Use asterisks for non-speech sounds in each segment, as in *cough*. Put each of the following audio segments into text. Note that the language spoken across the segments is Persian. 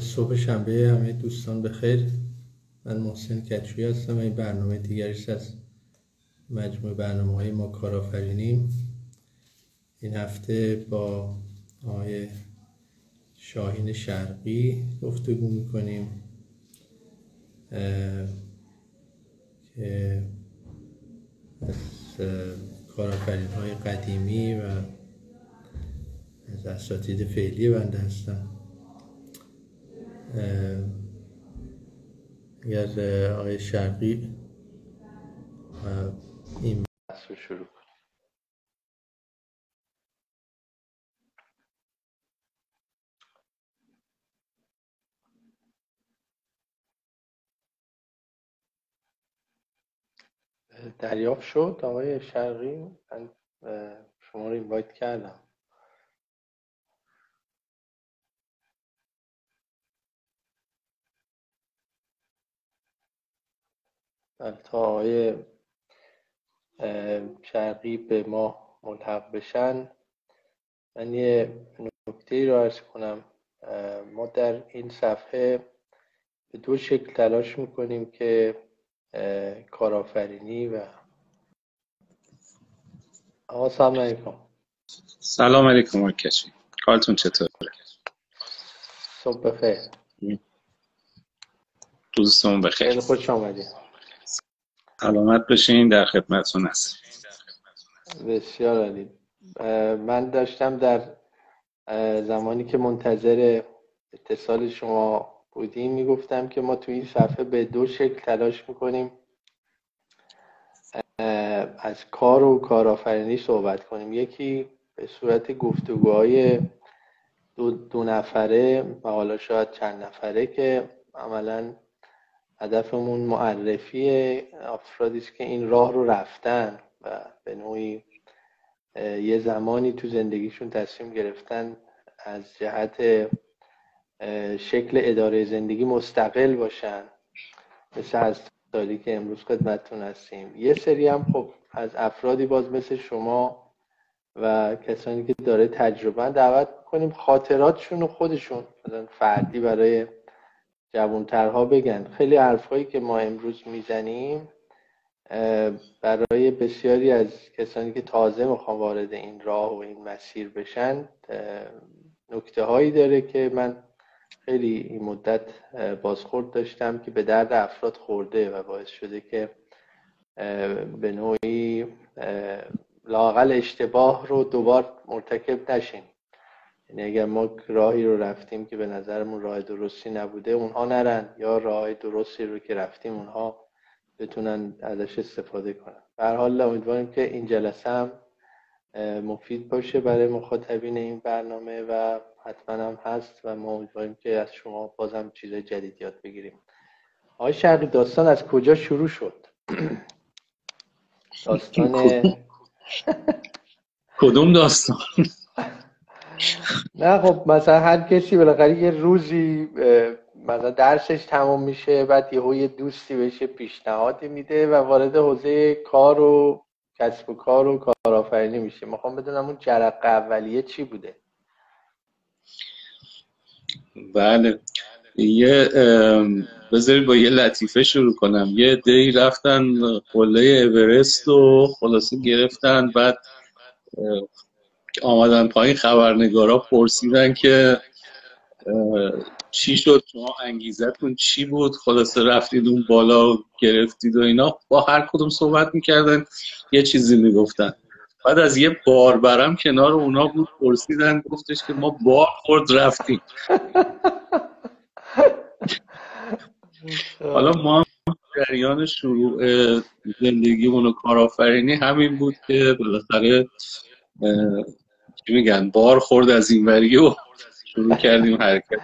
صبح شنبه همه دوستان بخیر من محسن کچوی هستم این برنامه دیگریش از مجموع برنامه های ما کارآفرینیم. این هفته با آقای شاهین شرقی گفتگو می‌کنیم که از کارآفرین های قدیمی و از اساتید فعلی بنده هستم. اگر آقای شرقی این بحث رو شروع دریافت شد آقای شرقی؟ من شما رو اینوایت کردم. تا آقای شرقی به ما ملحق بشن. من یه نکته رو ارز کنم. ما در این صفحه به دو شکل تلاش می‌کنیم که کارآفرینی و آقا سلام علیکم. سلام علیکم آقای کشی. کارتون چطوره؟ صبح بخیر. دوستون بخیر. خیلی خوش آمدید. سلامت بشین در خدمتتون هست بسیار عالی. من داشتم در زمانی که منتظر اتصال شما بودیم می‌گفتم که ما تو این صفحه به دو شکل تلاش می‌کنیم. از کار و کارآفرینی صحبت کنیم. یکی به صورت گفتگوهای دو, دو نفره و حالا شاید چند نفره که عملا هدفمون معرفی افرادی که این راه رو رفتن و به نوعی یه زمانی تو زندگیشون تصمیم گرفتن از جهت شکل اداره زندگی مستقل باشن. مثل از سالی که امروز خدمتتون هستیم. یه سری هم خب از افرادی باز مثل شما و کسانی که داره تجربه دعوت کنیم خاطراتشون و خودشون فردی برای جوانترها بگن. خیلی حرفهایی که ما امروز می‌زنیم برای بسیاری از کسانی که تازه می‌خوان وارد این راه و این مسیر بشن نکته هایی داره که من خیلی این مدت بازخورد داشتم که به درد افراد خورده و باعث شده که به نوعی لاقل اشتباه رو دوبار مرتکب نشیم یعنی اگر ما راهی رو رفتیم که به نظرمون راه درستی نبوده اونها نرن یا راه درستی رو که رفتیم اونها بتونن ازش استفاده کنن. به حال امیدواریم که این جلسه هم مفید باشه برای مخاطبین این برنامه و حتما هم هست و ما امیدواریم که از شما بازم چیزای جدید یاد بگیریم. آقای شرقی داستان از کجا شروع شد؟ *clears throat* داستان کدوم داستان؟ نه خب مثلا هر کسی بالاخره یه روزی مثلا درسش تمام میشه بعد یهو یه دوستی بهش پیشنهادی میده و وارد حوزه کار و کسب و کار و کارآفرینی میشه. می‌خوام بدونم اون جرق اولیه چی بوده؟ بله. یه بذارید با یه لطیفه شروع کنم. یه دی رفتن قله اورست و خلاصه گرفتن بعد آمدن پایین خبرنگارا پرسیدن که چی شد؟ شما انگیزتون چی بود؟ خلاصه رفتید اون بالا گرفتید و اینا. با هر کدوم صحبت می‌کردن یه چیزی می‌گفتن. بعد از یه باربرم کنار اونا بود پرسیدن گفتش که ما بار خورد رفتیم. *laughs* حالا ما جریان شروع زندگی و کارآفرینی همین بود که بالاخره میگن؟ بار خورد از این وری و شروع کردیم حرکت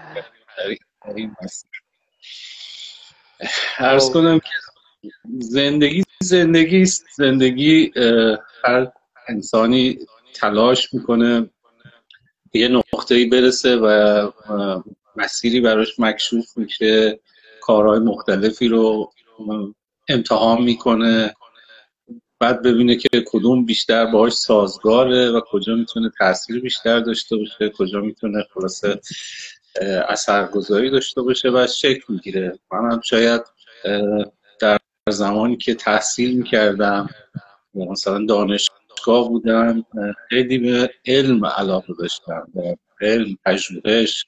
مسیر. ارز خب. کنم که زندگی زندگی است. زندگی هر انسانی تلاش می‌کنه یه نقطه ای برسه و مسیری براش مکشوف میشه. کارهای مختلفی رو امتحان می‌کنه. بعد ببینه که کدوم بیشتر باهاش سازگاره و کجا می‌تونه تاثیر بیشتر داشته باشه کجا می‌تونه خلاصه اثرگذاری داشته باشه و شکل می‌گیره. منم شاید در زمانی که تحصیل می‌کردم مثلا دانشگاه بودم خیلی به علم علاقه داشتم علم پژوهش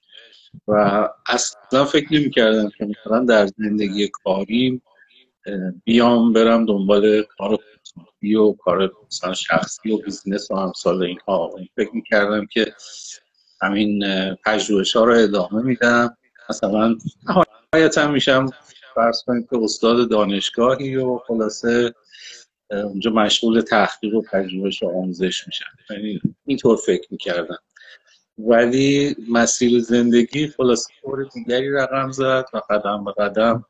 و اصلا فکر نمی کردم که مثلا در زندگی کاریم بیام برم دنبال کار خصوصی و کار مثلا شخصی و business و امثال اینها. فکر می کردم که همین پژوهش ها رو ادامه میدم. مثلا نهایتا میشم فرض کنید که استاد دانشگاهی و خلاصه اونجا مشغول تحقیق و پژوهش و آموزش میشم. یعنی اینطور فکر می‌کردم. ولی مسیر زندگی خلاصه طور دیگری رقم زد و قدم به قدم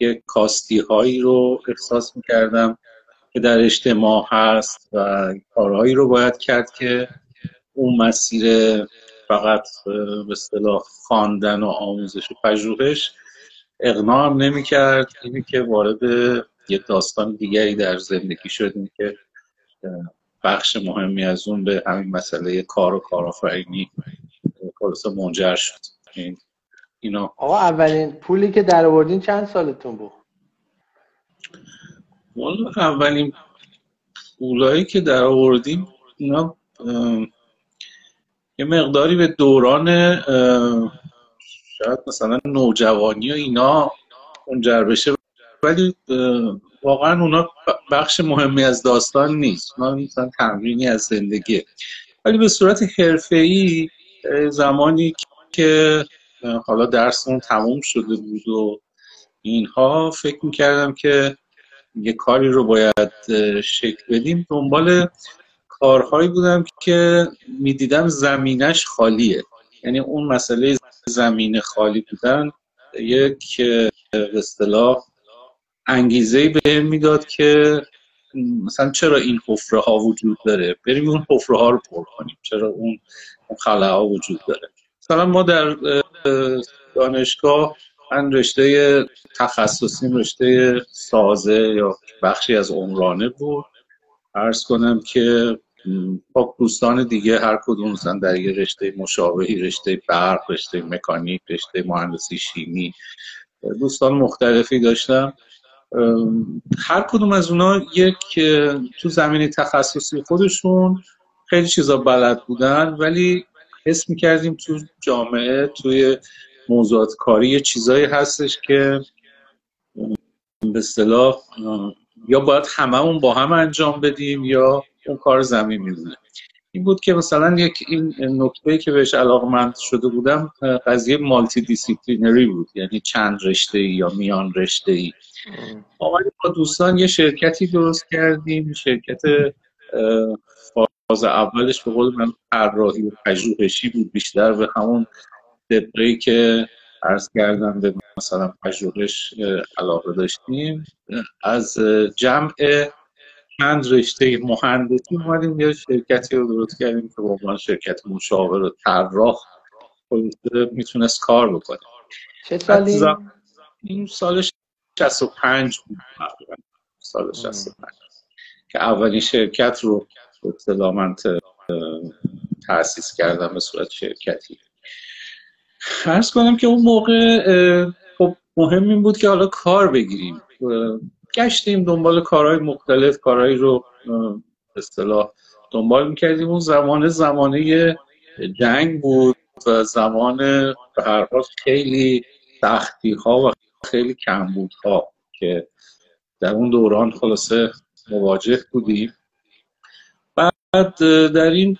یک کاستی هایی رو احساس می‌کردم که در اجتماع هست و کارهایی رو باید کرد که اون مسیر فقط به اصطلاح خواندن و آموزش و پژوهش اقناع نمی کرد اینی که وارد یک داستان دیگری در زندگی شدیم که بخش مهمی از اون به همین مسئله کار و کارآفرینی خلاصه منجر شد. اینا. آقا اولین پولی که در آوردین چند سالتون بود؟ والا اولین پولایی که در آوردیم اینا یه مقداری به دوران شاید مثلا نوجوانی و اینا منجر بشه. ولی واقعا اونا بخش مهمی از داستان نیست. اونا مثلا تمرینی از زندگی. ولی به صورت حرفه‌ای زمانی که حالا درسمون تموم شده بود و اینها فکر می‌کردم که یه کاری رو باید شکل بدیم. دنبال کارهایی بودم که می‌دیدم زمینش خالیه. یعنی اون مسئله زمین خالی بودن یک به اصطلاح انگیزه به می‌داد که مثلا چرا این حفره ها وجود داره؟ بریم اون حفره ها رو پر کنیم. چرا اون خلا ها وجود داره؟ مثلا ما در دانشگاه من رشته تخصصی رشته سازه یا بخشی از عمرانه بود. عرض کنم که با دوستان دیگه هر کدوم مثلا در یه رشته مشابهی رشته برق رشته مکانیک رشته مهندسی شیمی دوستان مختلفی داشتم. هر کدوم از اونا یک تو زمینه تخصصی خودشون خیلی چیزا بلد بودن ولی حس می‌کردیم تو جامعه توی موضوعات کاری یه چیزایی هستش که به اصطلاح یا باید هممون با هم انجام بدیم یا اون کار زمین می‌مونه این بود که مثلا یک این نکته که بهش علاقمند شده بودم قضیه multidisciplinary بود یعنی چند رشته ای یا میان رشته ای با دوستان یه شرکتی درست کردیم شرکت فاز اولش به قول من طراحی و پژوهشی بود بیشتر به همون دبری که عرض کردم به مثلا پژوهش علاقه داشتیم. از جمع چند رشته مهندسی اومدیم یه شرکتی رو درست کردیم که با عنوان شرکت مشاور و طراح می‌تونست کار بکنه. چه سالی؟ این سال 65 بود. سال 65 که اولین شرکت رو به من تأسیس کردم به صورت شرکتی. فرض کنم که اون موقع خب مهم این بود که حالا کار بگیریم. گشتیم دنبال کارهای مختلف کارهایی رو اصطلاح دنبال می‌کردیم. اون زمان زمانه جنگ بود و زمان به هر حال خیلی سختی ها و خیلی کمبود ها که در اون دوران خلاصه مواجه بودیم. در این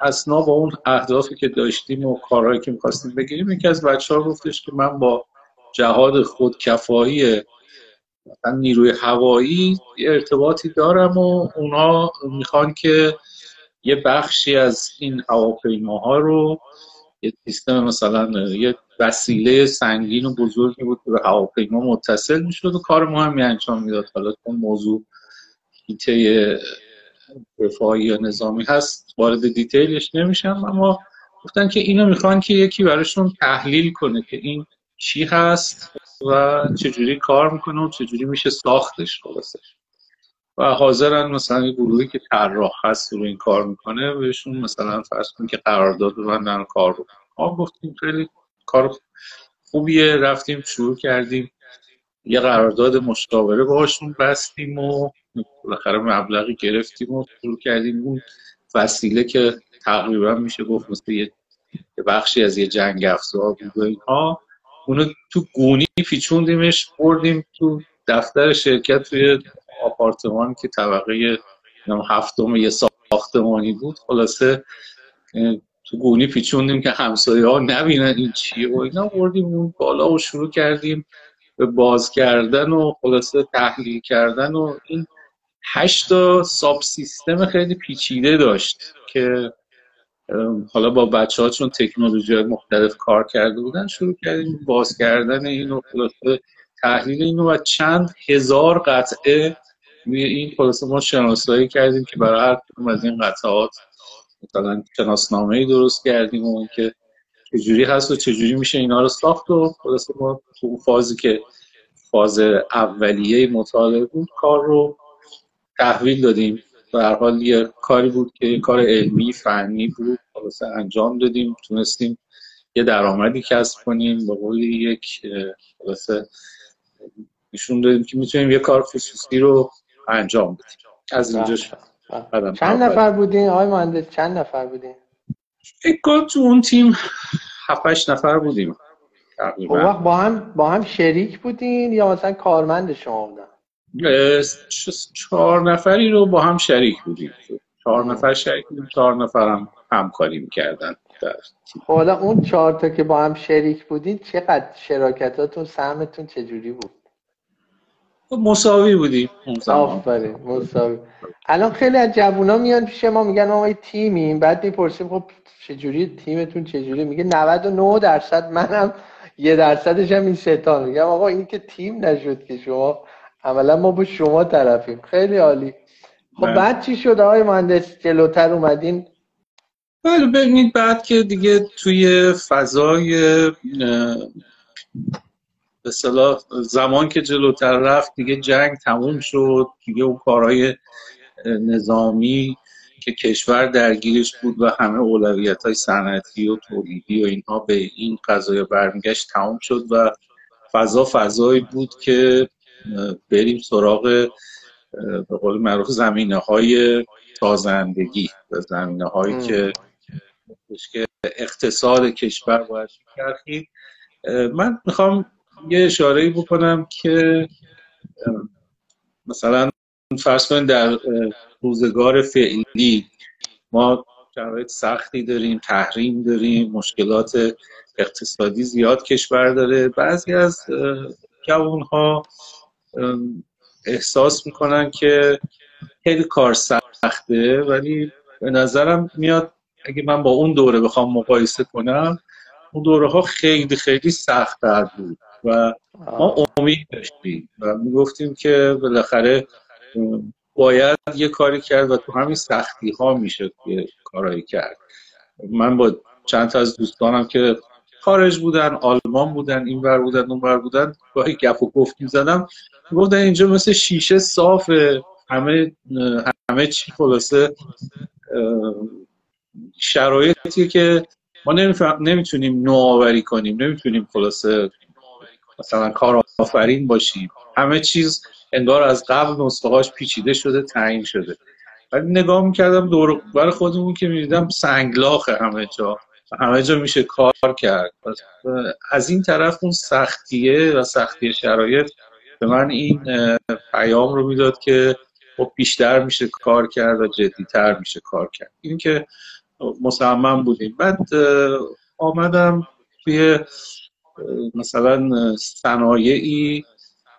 اسنا با اون اهدافی که داشتیم و کارهایی که می‌خواستیم بگیریم یکی از بچه ها گفتش که من با جهاد خودکفایی مثلا نیروی هوایی ارتباطی دارم و اونا می‌خوان که یه بخشی از این هواپیماها رو یه سیستم مثلا یه وسیله سنگین و بزرگی بود که به هواپیما متصل می‌شد و کار مهمی انجام می‌داد. حالا اون موضوع هیته رفاهی یا نظامی هست وارد دیتیلش نمیشم اما گفتن که اینو می‌خوان که یکی براشون تحلیل کنه که این چی هست و چجوری کار می‌کنه و چجوری میشه ساختش خلاصه. و حاضرن مثلا یه گروهی که طراح هست رو این کار می‌کنه بهشون مثلا فرض کن که قرارداد ببندن کار رو. ما گفتیم خیلی کار خوبیه رفتیم شروع کردیم. یه قرارداد مشاوره باهاشون بستیم و بالاخره مبلغی گرفتیم و شروع کردیم اون وسیله که تقریبا میشه گفت مثل یه بخشی از یه جنگ افزار بود. و اینها اونو تو گونی پیچوندیمش بردیم تو دفتر شرکت توی آپارتمان که طبقه هفتم یه ساختمانی بود. خلاصه تو گونی پیچوندیم که همسایه ها نبینن این چیه و اینا. بردیم اون بالا و شروع کردیم به باز کردن و خلاصه تحلیل کردن و این هشتا ساب سیستم خیلی پیچیده داشت که حالا با بچه ها چون تکنولوژی مختلف کار کرده بودن شروع کردیم باز کردن اینو خلاصه تحلیل اینو و چند هزار قطعه این خلاصه ما شناسایی کردیم که برای هر از این قطعات مثلا شناسنامه ای درست کردیم و اینکه چجوری هست و چجوری میشه اینا رو ساخت و خلاصه ما تو فازی که فاز اولیه مطالعه بود کار رو تحویل دادیم. و هر حال یه کاری بود که یه کار علمی فنی بود خلاصه انجام دادیم. تونستیم یه درآمدی کسب کنیم. به قول یک خلاصه نشون دادیم که می‌تونیم یه کار خصوصی رو انجام بدیم. از اینجا چند نفر بودین؟ آقای مهندس چند نفر بودین؟ فکر تو اون تیم 7 نفر بودیم تقریبا. با هم با هم شریک بودین یا مثلا کارمند شما بودن؟ چهار نفری رو با هم شریک بودیم. چهار نفر شریک بودیم چهار نفر هم همکاری می‌کردن. حالا اون چهار تا که با هم شریک بودین چقدر شراکتاتون سهمتون چجوری بود؟ مساوی بودیم آفرین مساوی. الان خیلی از جوونا میان پیش ما میگن ما تیمیم. بعد می‌پرسیم خب چجوری تیمتون چجوری؟ میگه 99 درصد منم یه درصدش هم این ستان میگم آقا این که تیم نشد که شما عملا ما با شما طرفیم. خیلی عالی. خب بعد چی شد آقای مهندس؟ جلوتر اومدین؟ بله ببینید بعد که دیگه توی فضای به صلاح زمان که جلوتر رفت دیگه جنگ تموم شد. دیگه اون کارهای نظامی که کشور درگیرش بود و همه اولویت های صنعتی و تولیدی و اینها به این قضايا برمیگشت تموم شد و فضا فضایی بود که بریم سراغ به قول معروف زمینه های تازندگی و زمینه هایی که اقتصاد کشور باید کرخید من می‌خوام یه اشاره بکنم که مثلا فرض کنید در روزگار فعلی ما شرایط سختی داریم تحریم داریم مشکلات اقتصادی زیاد کشور داره. بعضی از جوان ها احساس می‌کنن که خیلی کار سخته ولی به نظرم میاد اگه من با اون دوره بخوام مقایسه کنم اون دوره ها خیلی خیلی سخت بود و ما امید داشتیم و می‌گفتیم که بالاخره باید یه کاری کرد و تو همین سختی ها میشه که کارایی کرد. من با چند تا از دوستانم که خارج بودن آلمان بودن این بر بودن اون بر بودن. گاهی گپ و گفت می‌زدم. گفتن اینجا مثل شیشه صافه همه همه چی خلاصه شرایطی که ما نمی‌تونیم نوآوری کنیم نمی‌تونیم خلاصه مثلا کار آفرین باشیم. همه چیز انگار از قبل نسخه پیچیده شده تعیین شده. ولی نگاه می‌کردم دور بر خودمون که می‌دیدم سنگلاخه همه جا. همه جا میشه کار کرد. از این طرف اون سختیه و سختی شرایط به من این پیام رو می‌داد که خب بیشتر میشه کار کرد و جدیتر میشه کار کرد. این که مصمم بودیم. بعد آمدم توی مثلا صنایعی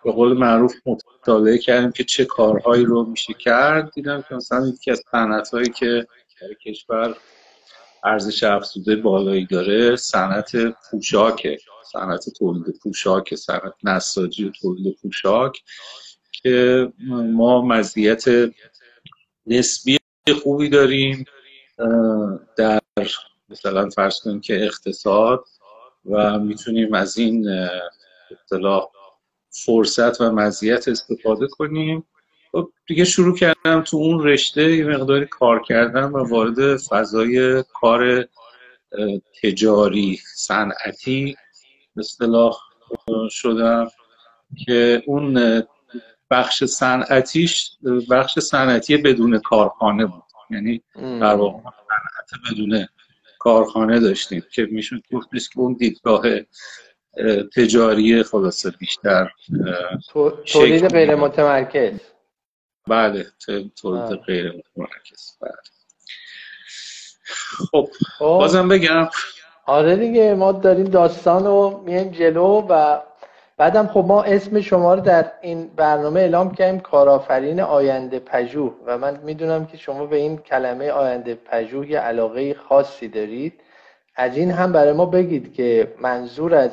به قول معروف مطالعه کردیم که چه کارهایی رو میشه کرد. دیدم که مثلا یکی از صنعت هایی که در کشور ارزش افزوده بالایی داره صنعت پوشاکه صنعت تولید پوشاک صنعت نساجی و تولید پوشاک که ما مزیت نسبی خوبی داریم در مثلا فرض کنیم که اقتصاد و می‌تونیم از این اطلاع فرصت و مزیت استفاده کنیم. دیگه شروع کردم تو اون رشته یه مقداری کار کردم و وارد فضای کار تجاری صنعتی اصطلاح شدم که اون بخش صنعتیش بخش صنعتی بدون کارخانه بود. یعنی در واقع صنعت بدون کارخانه داشتیم که میشون گفتش که اون دیدگاه تجاری خلاصه بیشتر تولید غیر متمرکز. بله تولید غیر متمرکز بله. خب, خب. بازم بگم. آره دیگه ما داریم داستان رو میایم جلو و بعدم خب ما اسم شما رو در این برنامه اعلام کردیم کارآفرین آینده پژوه. و من می‌دونم که شما به این کلمه آینده پژوه یه علاقه خاصی دارید. از این هم برای ما بگید که منظور از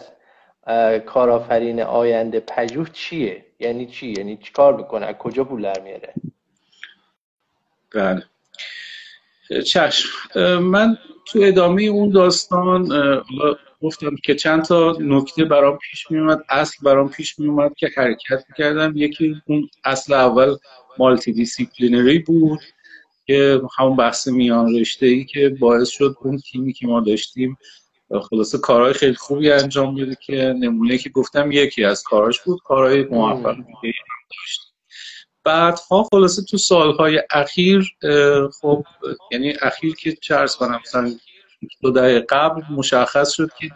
کارآفرین آینده پژوه چیه؟ یعنی چی؟ یعنی چیکار می‌کنه؟ از کجا پول در میاره؟ بله. چشم. من تو ادامه اون داستان گفتم که چند تا نکته برام پیش می اومد اصل برام پیش می اومد که حرکت کردم یکی اون اصل اول multidisciplinary بود که همون بحث میان رشته ای که باعث شد اون تیمی که ما داشتیم خلاصه کارهای خیلی خوبی انجام بده که نمونه که گفتم یکی از کاراش بود کارهای موفق دیگه داشت. بعدها خلاصه تو سالهای اخیر خب یعنی اخیر که چرس کنم مثلا دو دقیقه قبل مشخص شد که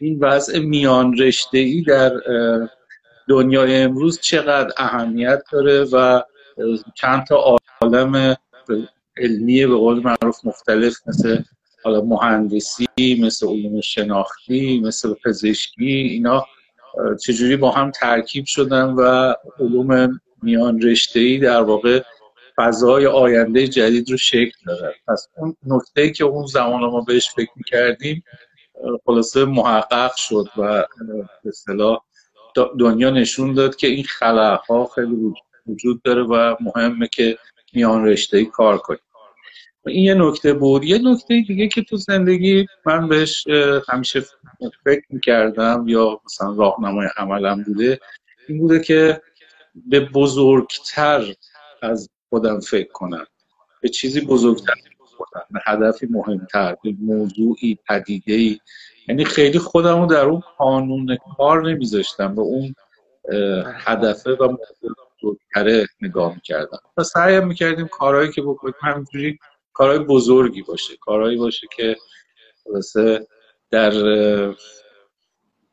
این وضع میان رشته ای در دنیای امروز چقدر اهمیت داره و چند تا عالم علمی به قول معروف مختلف مثل حالا مهندسی مثل علوم شناختی مثل پزشکی اینا چجوری با هم ترکیب شدن و علوم میان رشته در واقع فضای آینده جدید رو شکل دادن. پس اون نکته که اون زمان ما بهش فکر می‌کردیم خلاصه محقق شد و به اصطلاح دنیا نشون داد که این ها خیلی وجود داره و مهمه که میان رشته کار کنیم. این یه نکته بود. یه نکته دیگه که تو زندگی من بهش همیشه فکر می‌کردم یا مثلا راهنمای عملم بوده این بوده که به بزرگتر از خودم فکر کنم. به چیزی بزرگتر به هدفی مهمتر به موضوعی پدیده ای یعنی خیلی خودم رو در اون قانون کار نمیذاشتم به اون هدفه و بزرگتره نگاه می‌کردم. و سعیم می‌کردیم کارهایی که بکنیم همینجوری کارهای بزرگی باشه کارهایی باشه که خلاصه در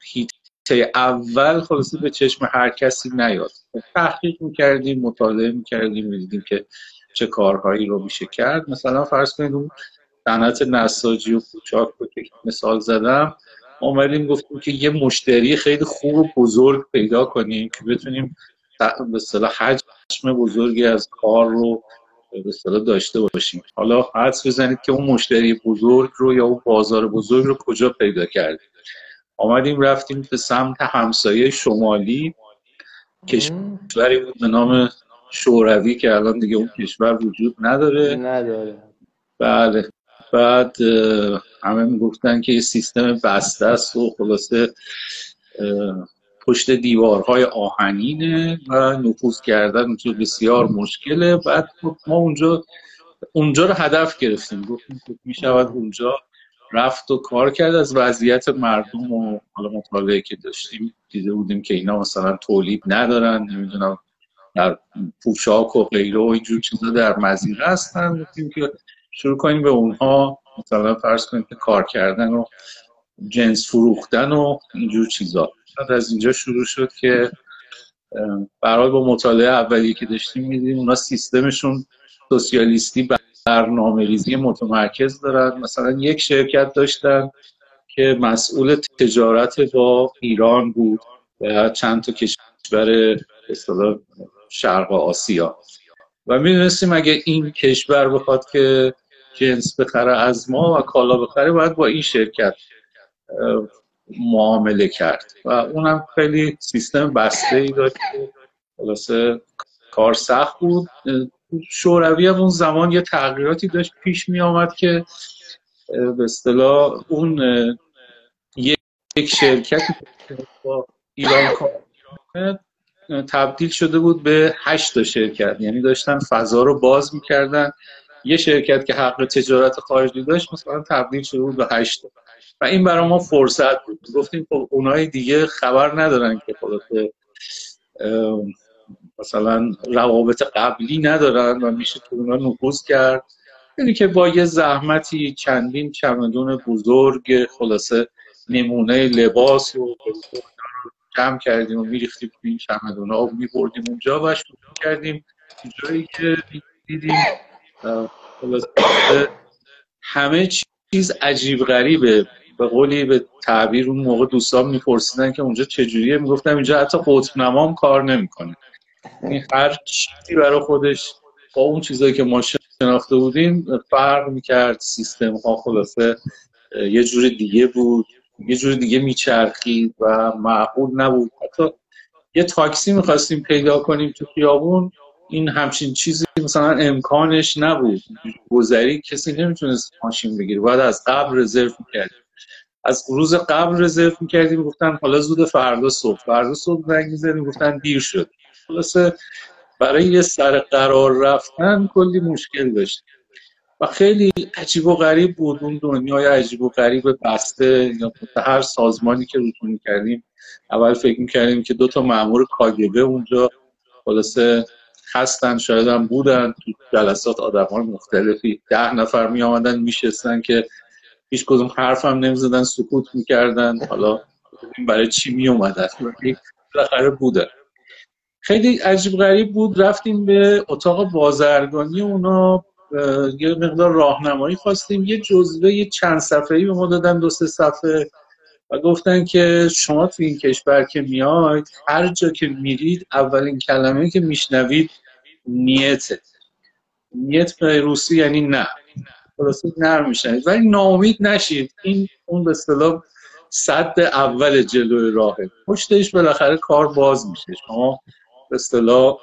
هیته اول خلاصه به چشم هر کسی نیاد. تحقیق می‌کردیم مطالعه می‌کردیم می‌دیدیم که چه کارهایی رو میشه کرد. مثلا فرض کنید اون صنعت نساجی و کوچاک رو که مثال زدم آمدیم گفتیم که یه مشتری خیلی خوب و بزرگ پیدا کنیم که بتونیم به صلاح حجم بزرگی از کار رو به داشته باشیم. حالا حدس بزنید که اون مشتری بزرگ رو یا اون بازار بزرگ رو کجا پیدا کردیم آمدیم رفتیم به سمت همسایه شمالی. کشوری بود به نام شوروی که الان دیگه اون کشور وجود نداره. نداره. بله. بعد همه می‌گفتن که یه سیستم بسته است و خلاصه پشت دیوارهای آهنینه و نفوذ کردن اونجا بسیار مشکله. بعد ما اونجا اونجا رو هدف گرفتیم. گفتیم که می‌شود اونجا رفت و کار کرد. از وضعیت مردم و حالا مطالعه که داشتیم دیده بودیم که اینا مثلا تولید ندارن نمی‌دونم در پوشاک و غیره و اینجور چیزا در مزیقه هستن. گفتیم که شروع کنیم به اونها. مثلا فرض کنیم که کار کردن و جنس فروختن و اینجور چیزا. از اینجا شروع شد که برای با مطالعه اولی که داشتیم میدیم اونا سیستمشون سوسیالیستی برنامه ریزی متمرکز دارن. مثلا یک شرکت داشتن که مسئول تجارت با ایران بود و چند تا کشور شرق آسیا. و می‌دونستیم اگه این کشور بخواد که جنس بخره از ما و کالا بخره باید با این شرکت معامله کرد و اونم خیلی سیستم بسته ای داشت. خلاصه کار سخت بود. شوروی هم اون زمان یه تغییراتی داشت پیش می آمد که به اصطلاح اون یک شرکتی با ایران تبدیل شده بود به هشت شرکت. یعنی داشتن فضا رو باز می‌کردن. یه شرکت که حق تجارت خارجی داشت مثلا تبدیل شده بود به هشت این برای ما فرصت بود. گفتیم خب اونای دیگه خبر ندارن که خلاصه مثلا روابط قبلی ندارن و میشه تو اونا نفوذ کرد. یعنی که با یه زحمتی چندین چمدون بزرگ خلاصه نمونه لباس و جمع کردیم و میریختیم تو این چمدون و میبردیم اونجا و شروع کردیم. جایی که دیدیم خلاصه همه چیز عجیب غریبه. به قولی به تعبیر اون موقع دوستان میپرسیدن که اونجا چجوریه می‌گفتم اینجا حتی قطب نمام کار نمی‌کنه. این هر چیزی برای خودش با اون چیزایی که ما شناخته بودیم فرق می‌کرد سیستم ها خلاصه یه جور دیگه بود یه جور دیگه میچرخید و معقول نبود. حتی یه تاکسی می‌خواستیم پیدا کنیم تو خیابون این همچین چیزی مثلا امکانش نبود. گذری کسی نمی‌تونست ماشین بگیره. باید از قبل رزرو می‌کردیم. از روز قبل رزرو می‌کردیم گفتن حالا زود فردا صبح. فردا صبح زنگ می‌زدیم گفتن دیر شد. خلاصه برای یه سر قرار رفتن کلی مشکل داشت. و خیلی عجیب و غریب بود اون دنیای عجیب و غریب بسته. یا هر سازمانی که روتون کردیم اول فکر می‌کردیم که دو تا مأمور کاگبه اونجا خلاصه هستن شاید هم بودن. تو جلسات آدم های مختلفی. ده نفر می آمدن میشستن که هیچ کدوم حرف هم نمی‌زدن سکوت می‌کردن. حالا برای چی می اومدن بالاخره بودن خیلی عجیب غریب بود. رفتیم به اتاق بازرگانی. اونا یه مقدار راهنمایی خواستیم. یه جزوه یه چند صفحه‌ای به ما دادن دو سه صفحه. و گفتن که شما تو این کشور که میاید هر جا که میرید اولین کلمه که میشنوید نیته. نیت به روسی یعنی نه. خلاصه نرم میشنید ولی ناامید نشید. این اون به اصطلاح صد اول جلوی راهه. پشتش بالاخره کار باز میشه. شما به اصطلاح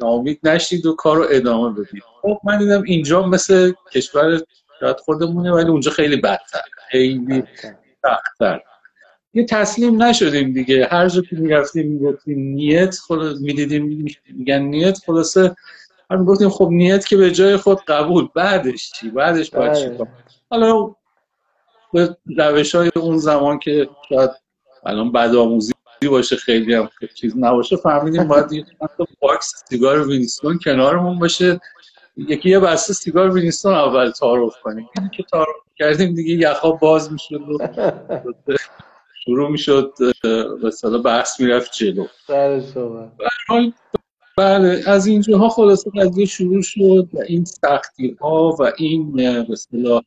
ناامید نشید و کار رو ادامه بدید. خب من دیدم اینجا مثل کشور شاید خودمونه ولی اونجا خیلی بدتر. خیلی سختتر. یه تسلیم نشدیم دیگه. هر جا که می‌رفتیم می‌گفتیم نیت خلاص می‌دیدیم میگن نیت خلاصه هم گفتیم خب نیت که به جای خود قبول بعدش چی؟ بعدش باید چی بله. حالا به روش های اون زمان که شاید الان بد آموزی باشه خیلی هم چیز نباشه فهمیدیم باید یه باکس سیگار وینستون کنارمون باشه. یکی یه بسته سیگار وینستون اول تعارف کنیم. که تعارف کردیم دیگه یخا باز می‌شد و شروع می‌شد مثلا بحث می‌رفت جلو. بله از اینجاها خلاصه قضیه شروع شد و این سختی ها و این مثلا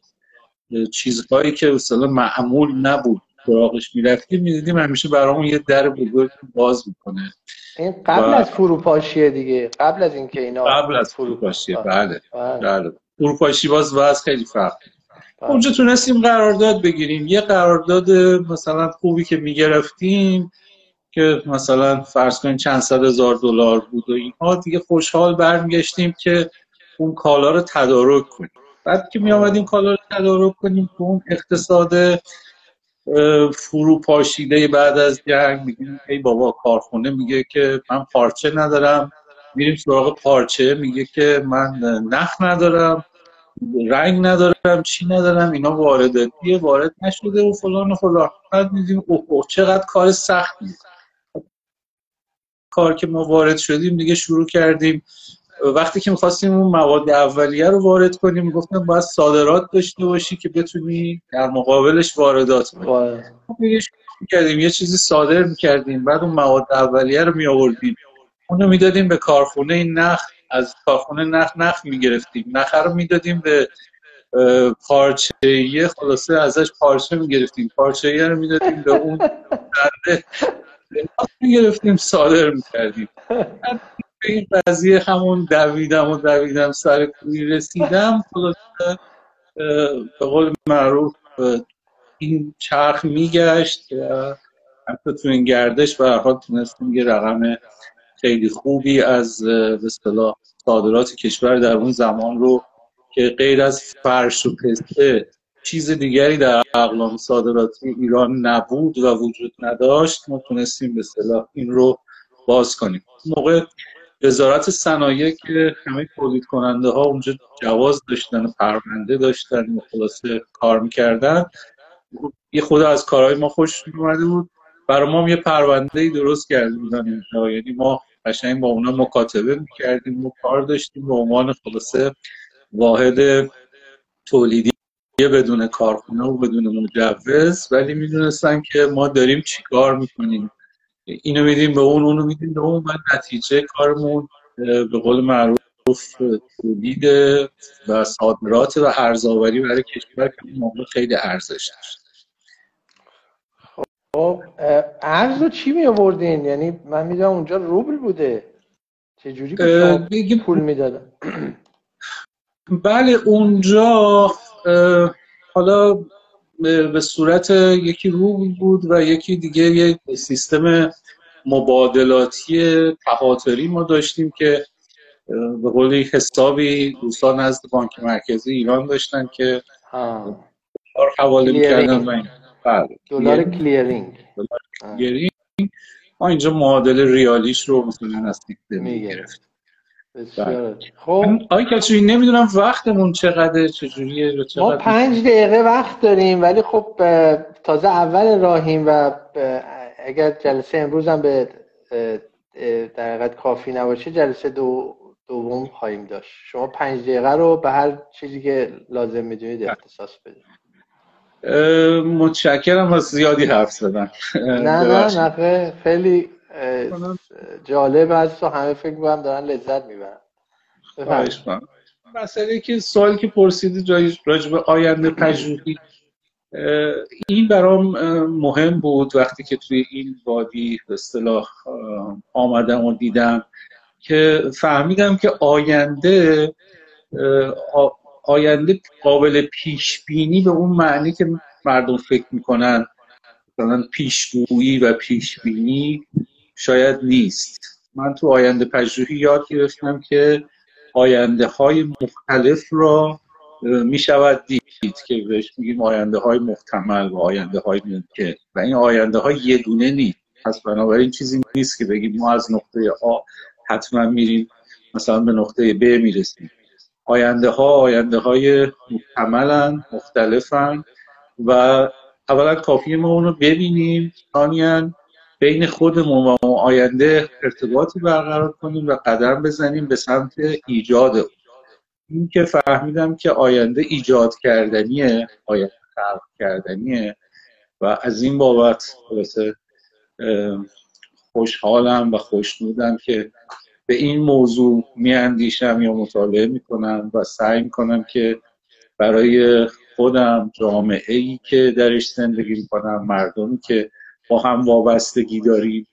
چیزهایی که مثلا معمول نبود سراغش می‌رفتیم می‌دیدیم همیشه برامون یه در بزرگ باز می‌کنه این قبل از فروپاشیه دیگه قبل از اینکه اینا قبل از فروپاشیه بله بله, بله. فروپاشی باز باز خیلی فرق بله. اونجا تونستیم قرارداد بگیریم یه قرارداد مثلا خوبی که می‌گرفتیم که مثلا فرض کنیم چند صد هزار دلار بود و اینها دیگه خوشحال برمیگشتیم که اون کالا رو تدارک کنیم. بعد که می آمدیم کالا رو تدارک کنیم که اون اقتصاد فروپاشیده بعد از جنگ میگیم ای بابا کارخونه میگه که من پارچه ندارم. میریم سراغ پارچه میگه که من نخ ندارم رنگ ندارم چی ندارم اینا وارداتیه وارد نشده و فلان و فلان. بعد میدیم اوه چقدر کار سختی. کار که ما وارد شدیم دیگه شروع کردیم. وقتی که می‌خواستیم اون مواد اولیه رو وارد کنیم گفتم باید صادرات داشته باشی که بتونی در مقابلش واردات کنی. کردیم یه چیزی صادر می‌کردیم بعد اون مواد اولیه رو میآوردیم. اونو می‌دادیم به کارخونه نخ از کارخونه نخ نخ می‌گرفتیم. نخ رو می‌دادیم به پارچه خلاصه ازش پارچه می‌گرفتیم. پارچه رو می‌دادیم به اون می‌گرفتیم صادر می‌کردیم. به این قضیه همون دویدم و دویدم سر کوی رسیدم. به قول معروف این چرخ میگشت حتی تو این گردش به حال تونستیم یه رقم خیلی خوبی از به اصطلاح صادرات کشور در اون زمان رو که غیر از فرش و پسته چیز دیگری در اقلام صادراتی ایران نبود و وجود نداشت ما تونستیم به اصطلاح این رو باز کنیم. موقع وزارت صنایع که همه تولید کننده ها اونجا جواز داشتن پرونده داشتن و خلاصه کار می‌کردن یه خود از کارهای ما خوش اومده بود. برای ما یه پرونده ای درست کرده بودن. یعنی ما قشنگ با اونا مکاتبه می‌کردیم و کار داشتیم به عنوان خلاصه واحد تولیدی. بدون کارخونه و بدون مجوز ولی می‌دونستن که ما داریم چیکار می‌کنیم. اینو میدیم به اون اونو میدیم به اون و نتیجه کارمون به قول معروف تولید و صادرات و ارزآوری برای کشور که موقع خیلی ارزش داشت. خب ارز رو چی می آوردین یعنی من می‌دونم اونجا روبل بوده. چجوری جوری پول می‌دادن؟ بله اونجا حالا به صورت یکی روبل بود و یکی دیگه یک سیستم مبادلاتی تهاتری ما داشتیم که به قولی حسابی دوستان از بانک مرکزی ایران داشتن که دلار حواله می‌کردن بله. دلار کلیرینگ کلیرینگ ما اینجا معادل ریالیش رو مثلا از می‌گرفت بله. خب. آقای کچوی نمی‌دونم وقتمون چقدر چجوریه چقدر ما پنج دقیقه وقت داریم ولی خب تازه اول راهیم و اگر جلسه امروز هم به در کافی نباشه جلسه دو دوم خواهیم داشت. شما پنج دقیقه رو به هر چیزی که لازم می‌دونید اختصاص بدید. متشکرم از زیادی حرف زدن. نه نه نه خیلی جالب است و همه فکر می‌کنم دارن لذت می‌برن. مسئله که سوالی که پرسیدی راجب آینده پژوهی این برام مهم بود وقتی که توی این وادی به اصطلاح آمدم و دیدم که فهمیدم که آینده آینده قابل پیش بینی به اون معنی که مردم فکر می‌کنن. مثلا پیشگویی و پیش بینی شاید نیست. من تو آینده پژوهی یاد گرفتم که آینده های مختلف را می شود دید که بهش میگیم آینده های محتمل و آینده های ممکن. و این آینده های یه دونه نیست. پس بنابراین چیزی نیست که بگیم ما از نقطه آ حتما میریم مثلا به نقطه ب می‌رسیم. آینده ها آینده های محتملن مختلفن و اولا کافی ما اونو ببینیم ثانیا بین خودمون و آینده ارتباطی برقرار کنیم و قدم بزنیم به سمت ایجاد این که فهمیدم که آینده ایجاد کردنیه آینده خلق کردنیه و از این بابت خوشحالم و خوشنودم که به این موضوع میاندیشم یا مطالعه می‌کنم و سعی می‌کنم که برای خودم جامعه ای که درش زندگی می‌کنم مردمی که با هم وابستگی داریم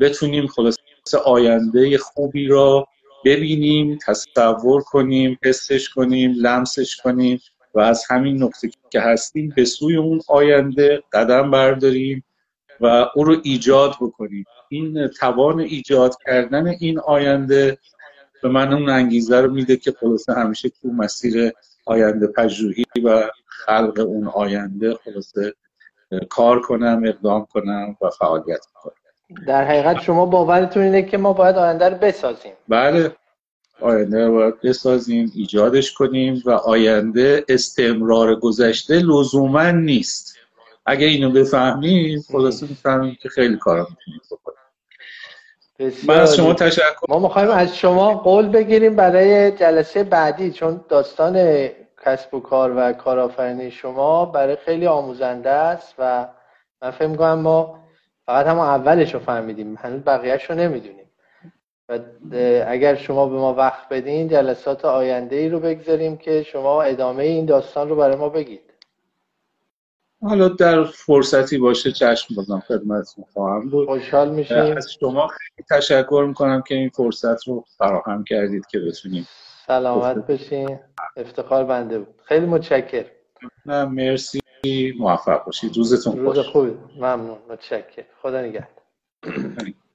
بتونیم خلاص آینده خوبی را ببینیم تصور کنیم حسش کنیم لمسش کنیم و از همین نقطه که هستیم به سوی اون آینده قدم برداریم و او رو ایجاد بکنیم. این توان ایجاد کردن این آینده به من اون انگیزه رو میده که خلاصه همیشه تو مسیر آینده پژوهی و خلق اون آینده خلاصه کار کنم اقدام کنم و فعالیت کنم در حقیقت شما باورتون اینه که ما باید آینده رو بسازیم. بله. آینده رو باید بسازیم ایجادش کنیم و آینده استمرار گذشته لزوما نیست. اگه اینو بفهمیم خلاصه می‌فهمیم که خیلی کارا می‌تونیم بکنیم. من از شما تشکر ما می‌خوایم از شما قول بگیریم برای جلسه بعدی چون داستان کسب و کار و کارآفرینی شما برای خیلی آموزنده است و من فکر می‌کنم ما فقط هم اولش رو فهمیدیم. هنوز بقیهش رو نمی‌دونیم. و اگر شما به ما وقت بدین جلسات آینده ای رو بگذاریم که شما ادامه این داستان رو برای ما بگید. حالا در فرصتی باشه چشم بازم خدمتتون خواهم بود. خوشحال میشیم. از شما خیلی تشکر می‌کنم که این فرصت رو فراهم کردید که بتونیم سلامت بشین افتخار بنده بود. خیلی متشکر نه مرسی. موفق باشید. روزتون روز خوبی. ممنون. متشکر خدا نگهدار. *clears throat*